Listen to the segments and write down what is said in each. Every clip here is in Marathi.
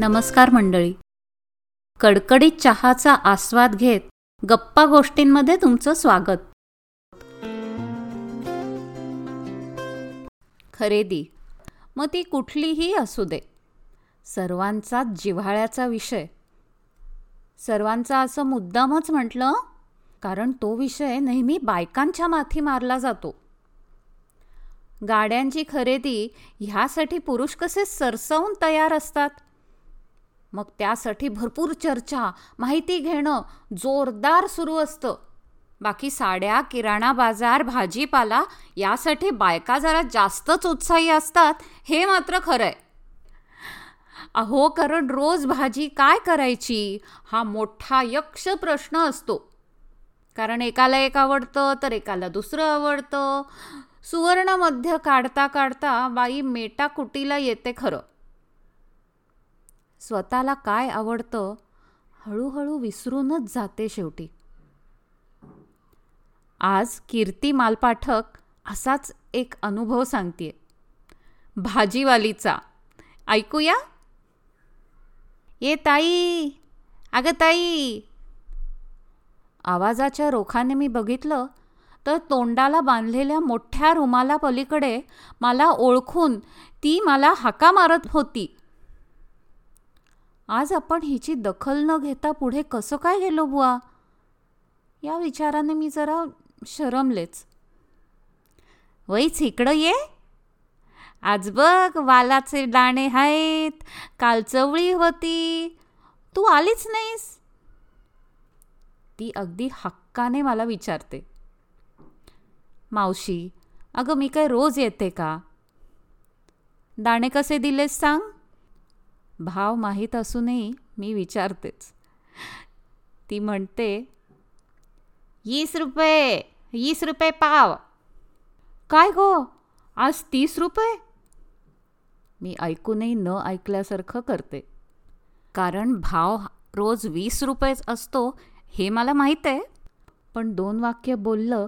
नमस्कार मंडळी. कडकडीत चहाचा आस्वाद घेत गप्पा गोष्टींमध्ये तुमचं स्वागत. खरेदी. मग ती कुठलीही असू दे. सर्वांचा जिव्हाळ्याचा विषय. सर्वांचा असं मुद्दामच म्हटलं कारण तो विषय नेहमी बायकांच्या माथी मारला जातो. गाड्यांची खरेदी ह्यासाठी पुरुष कसे सरसवून तयार असतात? मग त्यासाठी भरपूर चर्चा माहिती घेणं जोरदार सुरू असतं. बाकी साड्या किराणा बाजार भाजीपाला यासाठी बायका जरा जास्तच उत्साही असतात हे मात्र खरं आहे अहो कारण रोज भाजी काय करायची? हा मोठा यक्ष प्रश्न असतो. कारण एकाला एक आवडतं तर एकाला दुसरं आवडतं. सुवर्ण मध्य काढता काढता बाई मेटाकुटीला येते खरं. स्वतःला काय आवडतं हळूहळू विसरूनच जाते शेवटी. आज कीर्ती मालपाठक असाच एक अनुभव सांगते भाजीवालीचा. ऐकूया? ये ताई. अगं ताई. आवाजाच्या रोखाने मी बघितलं तर तोंडाला बांधलेल्या मोठ्या रुमाला पलीकडे मला ओळखून ती मला हाका मारत होती. आज आपण हिची दखल न घेता पुढे कसं काय गेलो बुवा? या विचाराने मी जरा शरमलेच. वैच इकडं ये. आज बघ वालाचे दाणे आहेत काल चवळी होती. तू आलीच नाहीस? ती अगदी हक्काने मला विचारते. मावशी अगं मी काय रोज येते का? दाणे कसे दिलेस सांग? भाव माहीत असूनही मी विचारतेच. ती म्हणते वीस रुपये वीस रुपये पाव. काय गो? आज तीस रुपये? मी ऐकूनही न ऐकल्यासारखं करते. कारण भाव रोज वीस रुपयेच असतो हे मला माहीत आहे. पण दोन वाक्य बोललं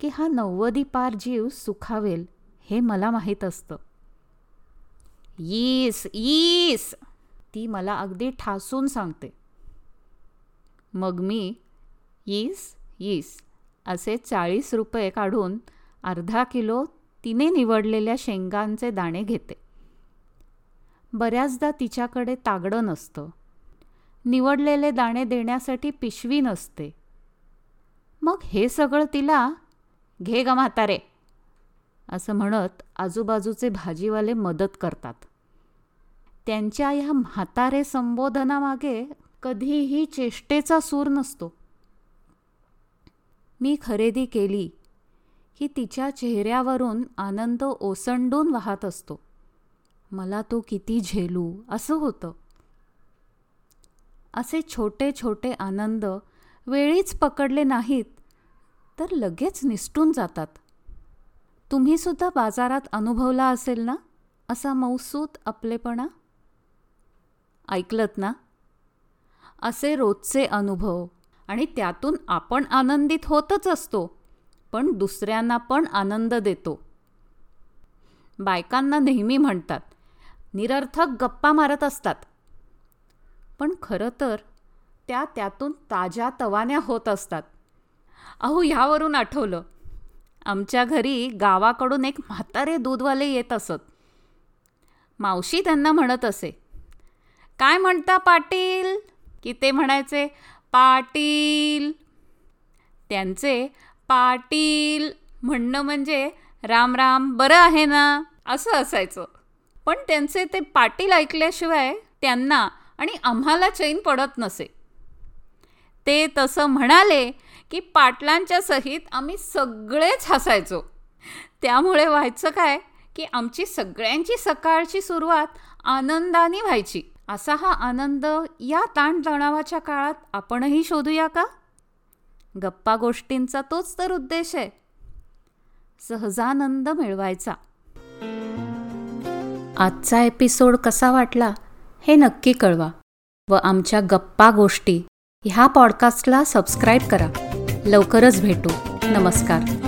की हा नव्वदी पार जीव सुखावेल हे मला माहीत असतं. येस येस ती मला अगदी ठासून सांगते. मग मी येस येस असे चाळीस रुपये काढून अर्धा किलो तिने निवडलेल्या शेंगांचे दाणे घेते. बऱ्याचदा तिच्याकडे तागडं नसतं. निवडलेले दाणे देण्यासाठी पिशवी नसते. मग हे सगळं तिला घे ग म्हातारे. असं म्हणत आजूबाजूचे भाजीवाले मदत करतात. त्यांच्या ह्या म्हातारे संबोधनामागे कधीही चेष्टेचा सूर नसतो. मी खरेदी केली की तिच्या चेहऱ्यावरून आनंद ओसंडून वाहत असतो. मला तो किती झेलू असं होतं. असे छोटे छोटे आनंद वेळीच पकडले नाहीत तर लगेच निसटून जातात. तुम्ही सुद्धा बाजारात अनुभवला असेल ना? असा मौसूत आपलेपणा? ऐकलत ना? असे रोजचे अनुभव आणि त्यातून आपण आनंदित होतच असतो पण दुसऱ्यांना पण आनंद देतो. बायकांना नेहमी म्हणतात निरर्थक गप्पा मारत असतात. पण खरं तर त्या त्यातून ताज्या तवान्या होत असतात. अहो ह्यावरून आठवलं आमच्या घरी गावाकडून एक म्हातारे दूधवाले येत असत. मावशी त्यांना म्हणत असे काय म्हणता पाटील? की ते म्हणायचे पाटील. त्यांचे पाटील म्हणणं म्हणजे राम राम बरं आहे ना? असं असायचं. पण त्यांचे ते पाटील ऐकल्याशिवाय त्यांना आणि आम्हाला चैन पडत नसे. ते तसं म्हणाले की पाटलांच्या सहित आम्ही सगळेच हसायचो. त्यामुळे व्हायचं काय की आमची सगळ्यांची सकाळची सुरुवात आनंदाने व्हायची. असा हा आनंद या ताणतणावाच्या काळात आपणही शोधूया का? गप्पा गोष्टींचा तोच तर उद्देश आहे. सहजानंद मिळवायचा. आजचा एपिसोड कसा वाटला हे नक्की कळवा व आमच्या गप्पा गोष्टी ह्या पॉडकास्टला सबस्क्राईब करा. लवकरच भेटू. नमस्कार.